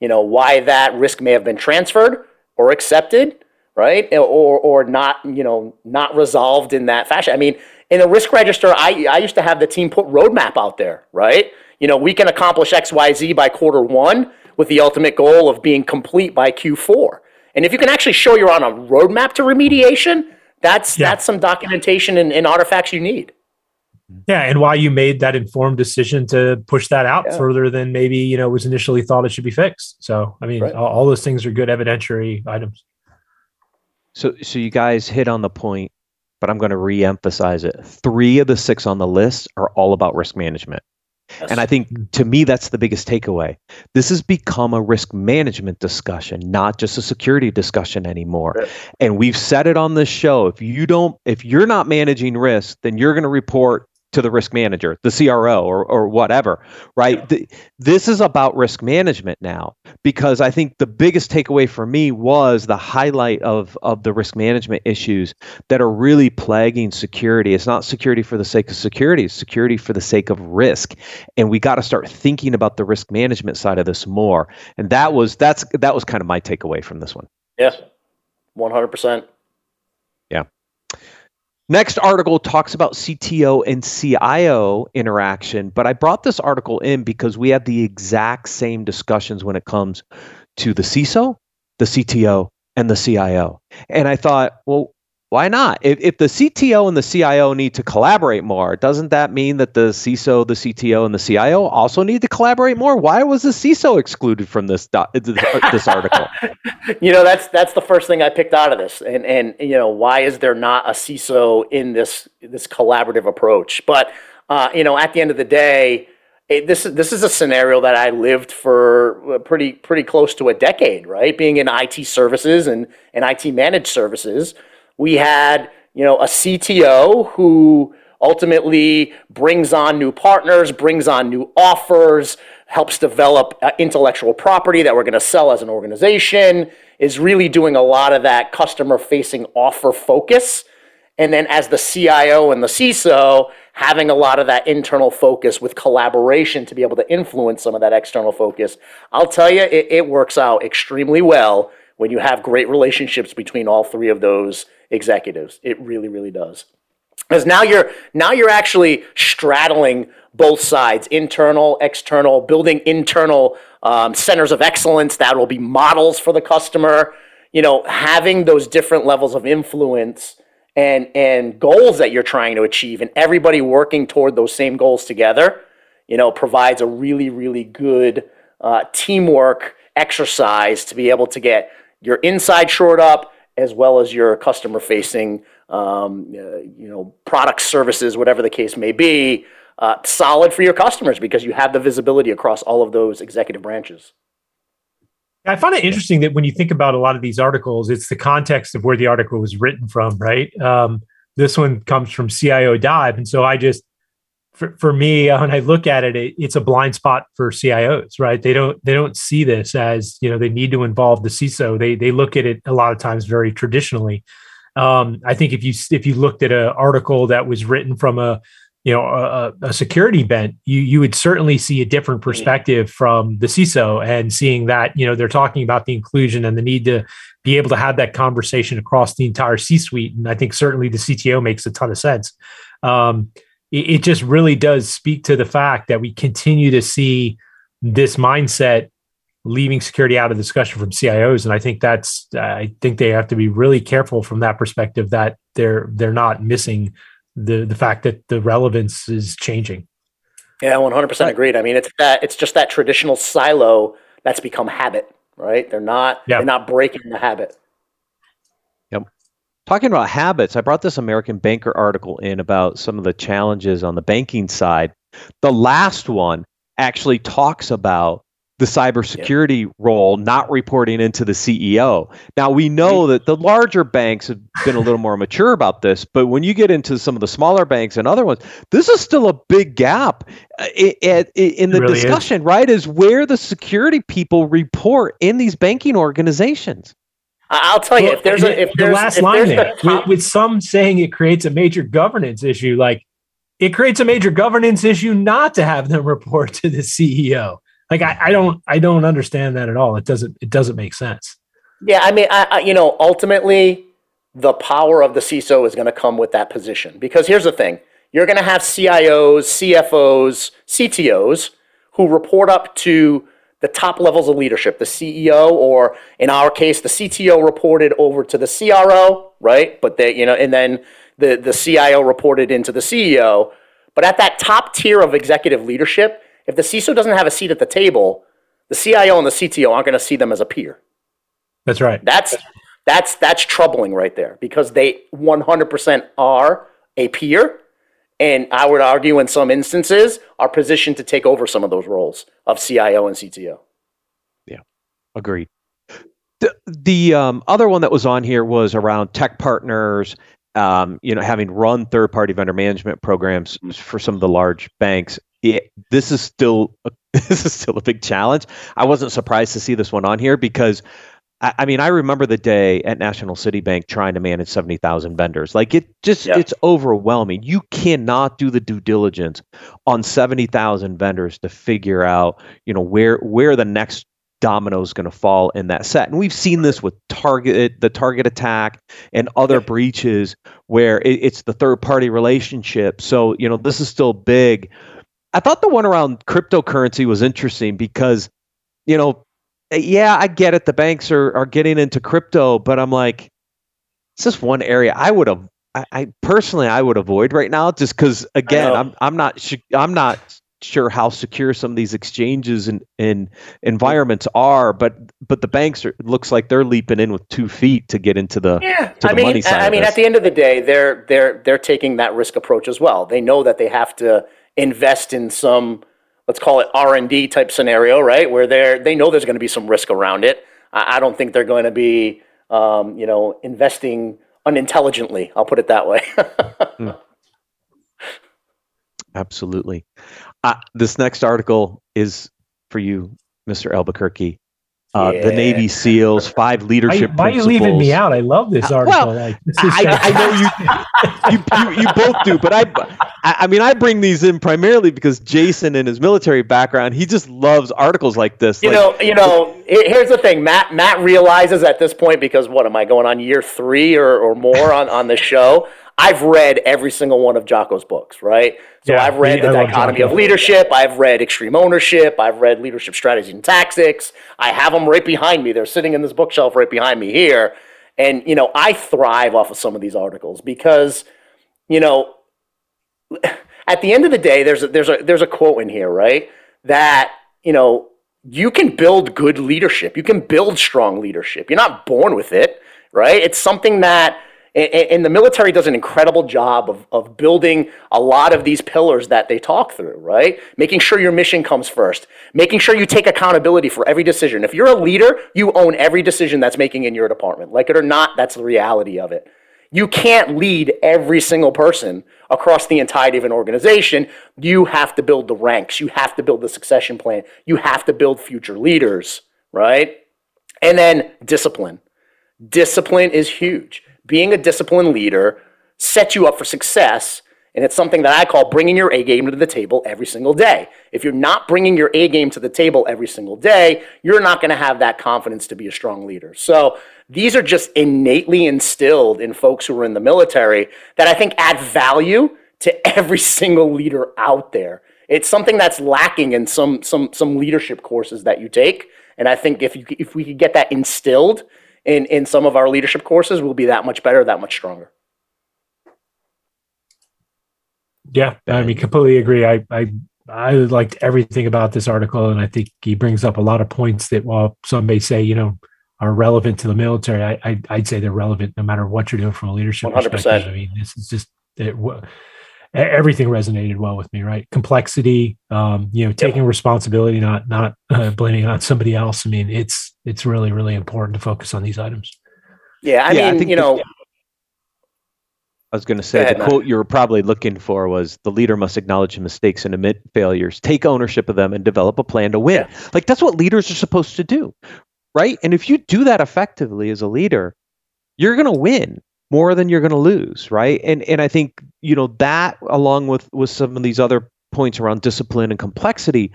you know, why that risk may have been transferred or accepted, right, or or not, you know, not resolved in that fashion. I mean, in a risk register, I I used to have the team put roadmap out there, right? You know, we can accomplish X Y Z by quarter one with the ultimate goal of being complete by Q four and if you can actually show you're on a roadmap to remediation, that's yeah. that's some documentation and, and, artifacts you need. Yeah, and why you made that informed decision to push that out yeah. further than maybe you know was initially thought it should be fixed. So I mean, right. all, all those things are good evidentiary items. So so you guys hit on the point, but I'm going to re-emphasize it. Three of the six on the list are all about risk management. And I think to me, that's the biggest takeaway. This has become a risk management discussion, not just a security discussion anymore. Right. And we've said it on this show. If you don't, if you're not managing risk, then you're going to report to the risk manager, the CRO, or, or whatever, right? Yeah. The, this is about risk management now because I think the biggest takeaway for me was the highlight of, of the risk management issues that are really plaguing security. It's not security for the sake of security, it's security for the sake of risk. And we got to start thinking about the risk management side of this more. And that was that's that was kind of my takeaway from this one. Yeah. 100%. Next article talks about CTO and CIO interaction, but I brought this article in because we had the exact same discussions when it comes to the CISO, the CTO, and the CIO. And I thought, well, why not? If, if the CTO and the CIO need to collaborate more, doesn't that mean that the CISO, the CTO, and the CIO also need to collaborate more? Why was the CISO excluded from this uh, this article? <laughs> you know, that's that's the first thing I picked out of this, and and you know, why is there not a CISO in this this collaborative approach? But uh, you know, at the end of the day. It, this is this is a scenario that I lived for uh, pretty pretty close to a decade, right? Being in IT services and, and IT managed services, we had, you know, a CTO who ultimately brings on new partners, brings on new offers, helps develop uh, intellectual property that we're going to sell as an organization, is really doing a lot of that customer facing offer focus. And then as the CIO and the CISO, having a lot of that internal focus with collaboration to be able to influence some of that external focus. I'll tell you, it, it works out extremely well when you have great relationships between all three of those executives. It really, really does. Because now you're now you're actually straddling both sides, internal, external, building internal um, centers of excellence that will be models for the customer. You know, having those different levels of influence and and goals that you're trying to achieve, and everybody working toward those same goals together. You know, provides a really, really good uh, teamwork exercise to be able to get your inside shored up as well as your customer facing um, uh, you know products services whatever the case may be uh, solid for your customers because you have the visibility across all of those executive branches I find it interesting that when you think about a lot of these articles, it's the context of where the article was written from, right? Um, this one comes from CIO Dive, and so I just for, for me when i look at it, it, it's a blind spot for cios right? They don't they don't see this as you know they need to involve the ciso they they look at it a lot of times very traditionally. Um, i think if you if you looked at an article that was written from a you know a, a, security bent you you would certainly see a different perspective from the ciso and seeing that you know they're talking about the inclusion and the need to be able to have that conversation across the entire c suite. And i think certainly the cto makes a ton of sense. Um, it, just really does speak to the fact that we continue to see this mindset leaving security out of discussion from CIOs, and I think that's I think they have to be really careful from that perspective that they're they're not missing the the fact that the relevance is changing. Yeah, one hundred percent agreed. I mean, it's that it's just that traditional silo that's become habit, right? They're not yeah. they're not breaking the habit. Talking about habits, I brought this American Banker article in about some of the challenges on the banking side. The last one actually talks about the cybersecurity role not reporting into the CEO. Now we know that the larger banks have been a little more mature about this, but when you get into some of the smaller banks and other ones, this is still a big gap uh, in, in the really discussion, is. right? Is where the security people report in these banking organizations. I'll tell you, well, if there's a if the there's, last line there, with, with some saying it creates a major governance issue, like it creates a major governance issue not to have them <laughs> report to the CEO. Like I, I don't I don't understand that at all. It doesn't it doesn't make sense. Yeah, I mean, I, I you know, ultimately, the power of the CISO is going to come with that position because here's the thing: you're going to have CIOs, CFOs, CTOs who report up to the top levels of leadership, the CEO, or in our case, the CTO reported over to the CRO, right? But they, you know, and then the, the CIO reported into the CEO. But at that top tier of executive leadership, if the CISO doesn't have a seat at the table, the CIO and the CTO aren't going to see them as a peer. That's right. That's that's that's troubling right there because they 100% are a peer and I would argue in some instances are positioned to take over some of those roles of CIO and CTO. Yeah, agreed. The, the um, other one that was on here was around tech partners, um, you know, having run third-party vendor management programs for some of the large banks. It, this is still a, <laughs> this is still a big challenge. I wasn't surprised to see this one on here because I, I mean, I remember the day at National City Bank trying to manage 70,000 vendors. Like it just, yeah. it's overwhelming. You cannot do the due diligence on 70,000 vendors to figure out, you know, where, where the next domino is going to fall in that set. And we've seen this with target the target attack and other breaches where it, it's the third party relationship. So, you know, this is still big. I thought the one around cryptocurrency was interesting because, you know, yeah, I get it. The banks are are getting into crypto, but I'm like, it's just one area I would have. I, I personally I would avoid right now, just because again, I'm I'm not sh- I'm not sure how secure some of these exchanges and, and environments are, but but the banks are looks like they're leaping in with two feet to get into the yeah. I mean, I mean, at the end of the day, they're they're they're taking that risk approach as well. They know that they have to invest in some let's call it R and D type scenario, right? Where they're they know there's going to be some risk around it. I, I don't think they're going to be, um, you know, investing unintelligently. I'll put it that way. <laughs> mm. Absolutely. Uh, this next article is for you, Mr. Albuquerque. Uh, yeah. The Navy SEALs, five leadership. Why, why are you leaving me out? I love this uh, article. Well, like, this I, I, know you, you, you, you, both do, but I, I mean, I bring these in primarily because Jason, in his military background, he just loves articles like this. You like, know, you know. Here's the thing, Matt. Matt realizes at this point because what am I going on year three or, or more on on the show? I've read every single one of Jocko's books, right? So yeah, I've read The Dichotomy of Leadership. I've read Extreme Ownership. I've read Leadership Strategy and Tactics. I have them right behind me. They're sitting in this bookshelf right behind me here. And, you know, I thrive off of some of these articles because, you know, <sighs> at the end of the day, there's a, there's a, there's a quote in here, right? That, you know, you can build good leadership. You can build strong leadership. You're not born with it, right? It's something that – and, the military does an incredible job of, of building a lot of these pillars that they talk through, right? Making sure your mission comes first, making sure you take accountability for every decision. If you're a leader, you own every decision that's making in your department. Like it or not, that's the reality of it. You can't lead every single person across the entirety of an organization. You have to build the ranks. You have to build the succession plan. You have to build future leaders, right? And then discipline. Discipline is huge being a disciplined leader sets you up for success. And it's something that I call bringing your A game to the table every single day. If you're not bringing your A game to the table every single day, you're not going to have that confidence to be a strong leader. So these are just innately instilled in folks who are in the military that I think add value to every <laughs> single leader out there. It's something that's lacking in some some some leadership courses that you take. And I think if you if we could get that instilled in in some of our leadership courses will be that much better, that much stronger. Yeah, I mean, completely agree. I I I liked everything about this article, and I think he brings up a lot of points that while some may say, you know, are relevant to the military, I, I would say they're relevant no matter what you're doing from a leadership 100%. perspective. I mean, this is just it, everything resonated well with me. Right, complexity, um, you know, taking yep. responsibility, not not uh, blaming on somebody else. I mean, it's it's really really important to focus on these items. Yeah, I yeah, mean, I you know. I was going to say ahead, the Matt. quote you were probably looking for was the leader must acknowledge mistakes and admit failures, take ownership of them, and develop a plan to win. Yeah. Like that's what leaders are supposed to do, right? And if you do that effectively as a leader, you're going to win more than you're going to lose, right? And and I think you know that along with with some of these other points around discipline and complexity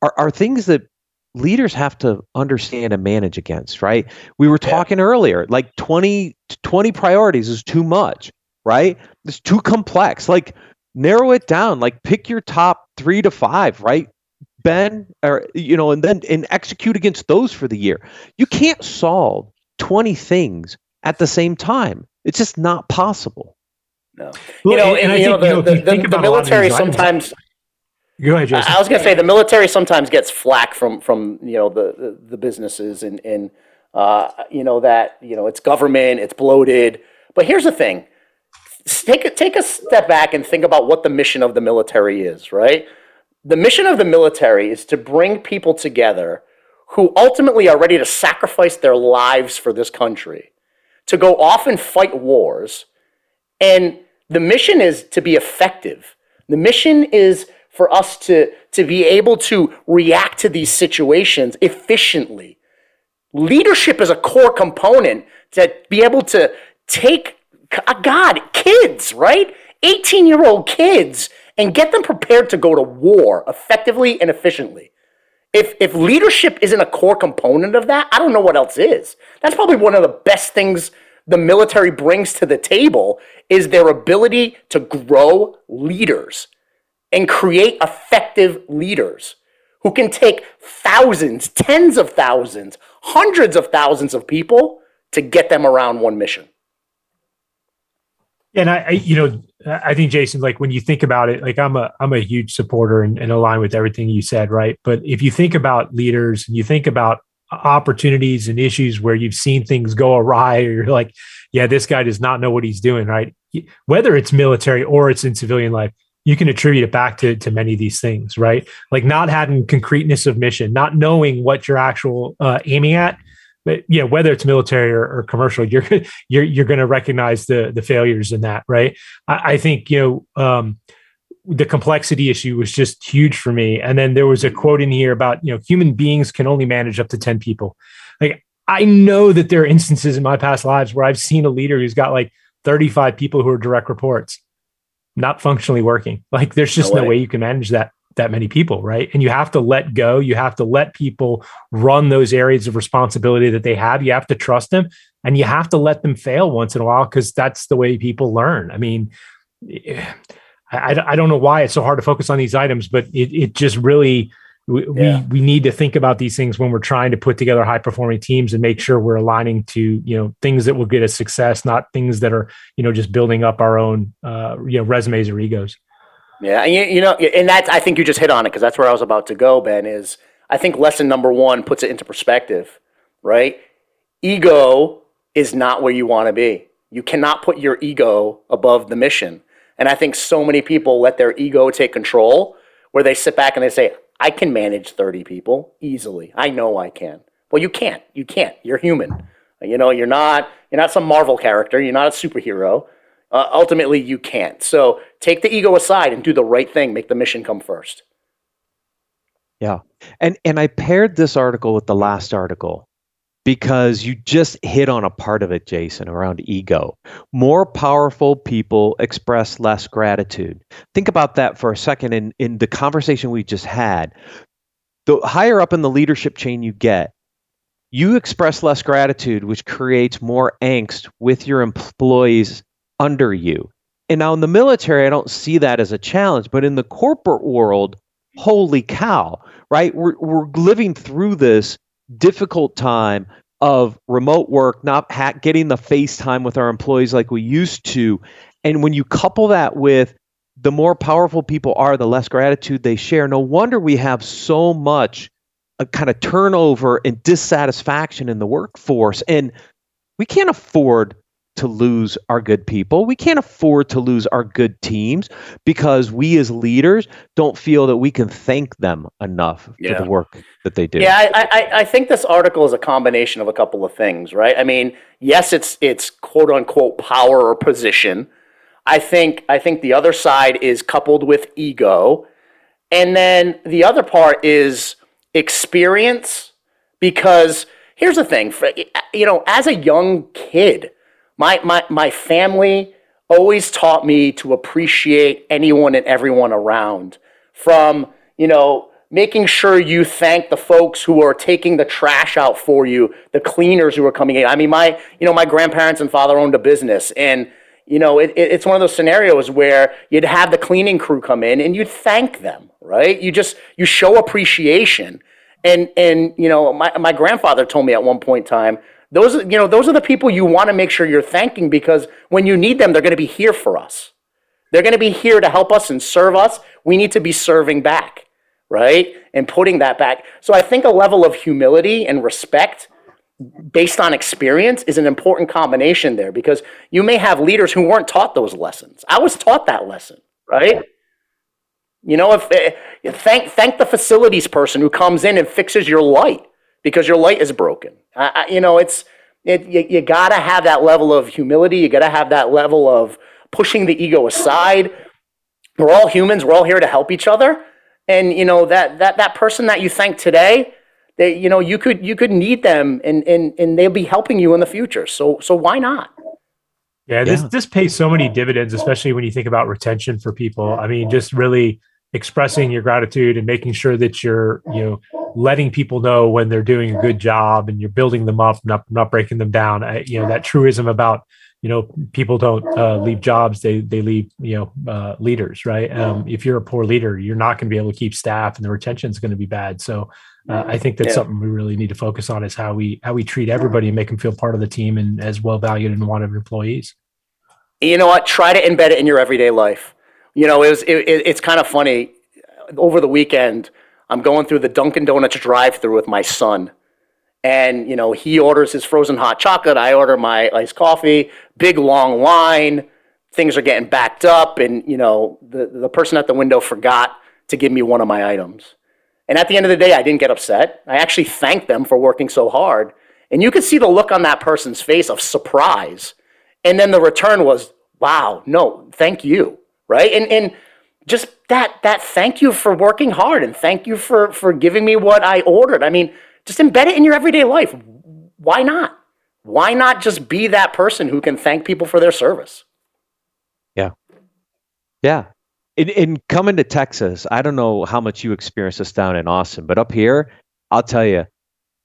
are are things that leaders have to understand and manage against, right? We were talking yeah. earlier, like 20 20 priorities is too much right? It's too complex. Like narrow it down. Like pick your top three to five, right? Ben, or you know, and then and execute against those for the year. You can't solve 20 things at the same time. It's just not possible. No. Well, you know, and, and you know, the, the, the, the military sometimes Go ahead, Jason. I was going to say the military sometimes gets flack from from you know the the, the businesses and and uh, you know that you know it's government, it's bloated. But here's the thing: take a, take a step back and think about what the mission of the military is, right? The mission of the military is to bring people together who ultimately are ready to sacrifice their lives for this country, to go off and fight wars. And the mission is to be effective. The mission is for us to, to be able to react to these situations efficiently. Leadership is a core component to be able to take uh, God, kids, right? 18 year old kids, and get them prepared to go to war effectively and efficiently. If, if leadership isn't a core component of that, I don't know what else is. That's probably one of the best things the military brings to the table is their ability to grow leaders and create effective leaders who can take thousands, tens of thousands, hundreds of thousands of people to get them around one mission. And I, I, you know, I think Jason, like when you think about it, like I'm a, I'm a huge supporter and, and align with everything you said, right? But if you think about leaders and you think about opportunities and issues where you've seen things go awry, or you're like, yeah, this guy does not know what he's doing, right? Whether it's military or it's in civilian life, you can attribute it back to, to many of these things, right? Like not having concreteness of mission, not knowing what you're actual uh, aiming at, but yeah, whether it's military or, or commercial, you're <laughs> you're you're going to recognize the the failures in that, right? I, I think you know um, the complexity issue was just huge for me. And then there was a quote in here about you know human beings can only manage up to ten people. Like I know that there are instances in my past lives where I've seen a leader who's got like 35 people who are direct reports, not functionally working. Like there's just no way, no way you can manage that that many people, right? And you have to let go. You have to let people run those areas of responsibility that they have. You have to trust them and you have to let them fail once in a while because that's the way people learn. I mean, <sighs> I, I don't know why it's so hard to focus on these items, but it, it just really, we, yeah. we, we need to think about these things when we're trying to put together high performing teams and make sure we're aligning to, you know, things that will get us success, not things that are, you know, just building up our own, uh, you know, resumes or egos. Yeah, and you, you know, and that's I think you just hit on it because that's where I was about to go. Ben is I think lesson number one puts it into perspective, right? Ego is not where you want to be. You cannot put your ego above the mission. And I think so many people let their ego take control where they sit back and they say, I can manage 30 people easily. I know I can. Well, you can't. You can't. You're human. You know, you're not you're not some Marvel character, you're not a superhero uh, ultimately you can't. So take the ego aside and do the right thing. Make the mission come first. Yeah. And and I paired this article with the last article because you just hit on a part of it, Jason, around ego. More powerful people express less gratitude. Think about that for a second in, in the conversation we just had. The higher up in the leadership chain you get, you express less gratitude, which creates more angst with your employees under you. And now in the military, I don't see that as a challenge, but in the corporate world, holy cow, right? We're, we're living through this difficult time of remote work, not ha- getting the face time with our employees like we used to. And when you couple that with the more powerful people are, the less gratitude they share. No wonder we have so much uh, a kind of turnover and dissatisfaction in the workforce. And we can't afford to lose our good people. We can't afford to lose our good teams because we as leaders don't feel that we can thank them enough yeah. for the work that they do. Yeah, I, I, I, think this article is a combination of a couple of things, right? I mean, yes, it's it's quote unquote power or position. I think I think the other side is coupled with ego. And then the other part is experience because here's the thing you know as a young kid my my my family always taught me to appreciate anyone and everyone around. From you know making sure you thank the folks who are taking the trash out for you the cleaners who are coming in. I mean my you know my grandparents and father owned a business and you know it, it, it's one of those scenarios where you'd have the cleaning crew come in and you'd thank them right? You just you show appreciation. And and you know, my, my grandfather told me at one point in time, those you know, those are the people you want to make sure you're thanking because when you need them, they're going to be here for us. They're going to be here to help us and serve us. We need to be serving back, right? And putting that back. So I think a level of humility and respect based on experience is an important combination there because you may have leaders who weren't taught those lessons. I was taught that lesson, right? You know, if uh, thank thank the facilities person who comes in and fixes your light because your light is broken. I, I, you know, it's it, you, you got to have that level of humility. You got to have that level of pushing the ego aside. We're all humans. We're all here to help each other. And you know that that that person that you thank today, they you know you could you could need them and and and they'll be helping you in the future. So so why not? Yeah, this yeah. this pays so many dividends, especially when you think about retention for people. I mean, just really expressing your gratitude and making sure that you're you know letting people know when they're doing a good job and you're building them up not not breaking them down I, you know that truism about you know people don't uh, leave jobs they they leave you know uh, leaders right um, if you're a poor leader you're not going to be able to keep staff and the retention is going to be bad so uh, I think that's yeah. something we really need to focus on is how we how we treat everybody and make them feel part of the team and as well valued and wanted employees. You know what? Try to embed it in your everyday life you know, it was it, it, it's kind of funny. Over the weekend, I'm going through the Dunkin' Donuts drive-through with my son, and you know, he orders his frozen hot chocolate. I order my iced coffee. Big long line. Things are getting backed up, and you know, the the person at the window forgot to give me one of my items. And at the end of the day, I didn't get upset. I actually thanked them for working so hard. And you could see the look on that person's face of surprise. And then the return was, wow, no, thank you right? And and just that that thank you for working hard and thank you for for giving me what I ordered. I mean, just embed it in your everyday life. Why not? Why not just be that person who can thank people for their service? Yeah. Yeah. In, in coming to Texas, I don't know how much you experience this down in Austin, but up here, I'll tell you,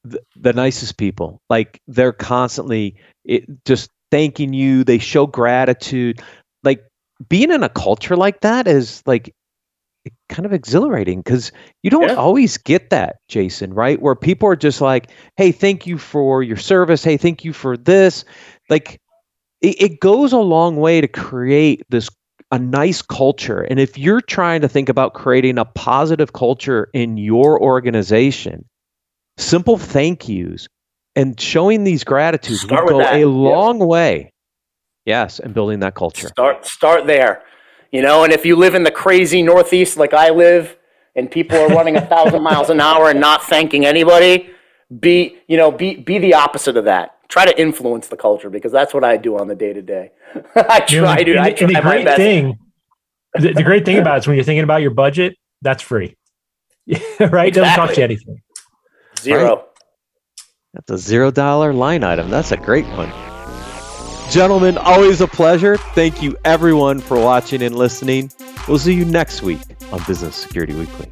the, the nicest people. Like they're constantly it, just thanking you. They show gratitude. Like being in a culture like that is like kind of exhilarating because you don't yeah. always get that, Jason, right? Where people are just like, hey, thank you for your service. Hey, thank you for this. Like, it, it goes a long way to create this a nice culture. And if you're trying to think about creating a positive culture in your organization, simple thank yous and showing these gratitudes will go a long way Yes, and building that culture. Start start there. You know, and if you live in the crazy Northeast like I live, and people are running a thousand <laughs> miles an hour and not thanking anybody, be you know be be the opposite of that. Try to influence the culture because that's what I do on the day to day. <laughs> I try to. I try the great thing, the, the, great thing about it is when you're thinking about your budget, that's free, <laughs> right? Exactly. Doesn't cost you anything. Zero. Right? That's a zero dollar line item. That's a great one. Gentlemen, always a pleasure. Thank you everyone for watching and listening. We'll see you next week on Business Security Weekly.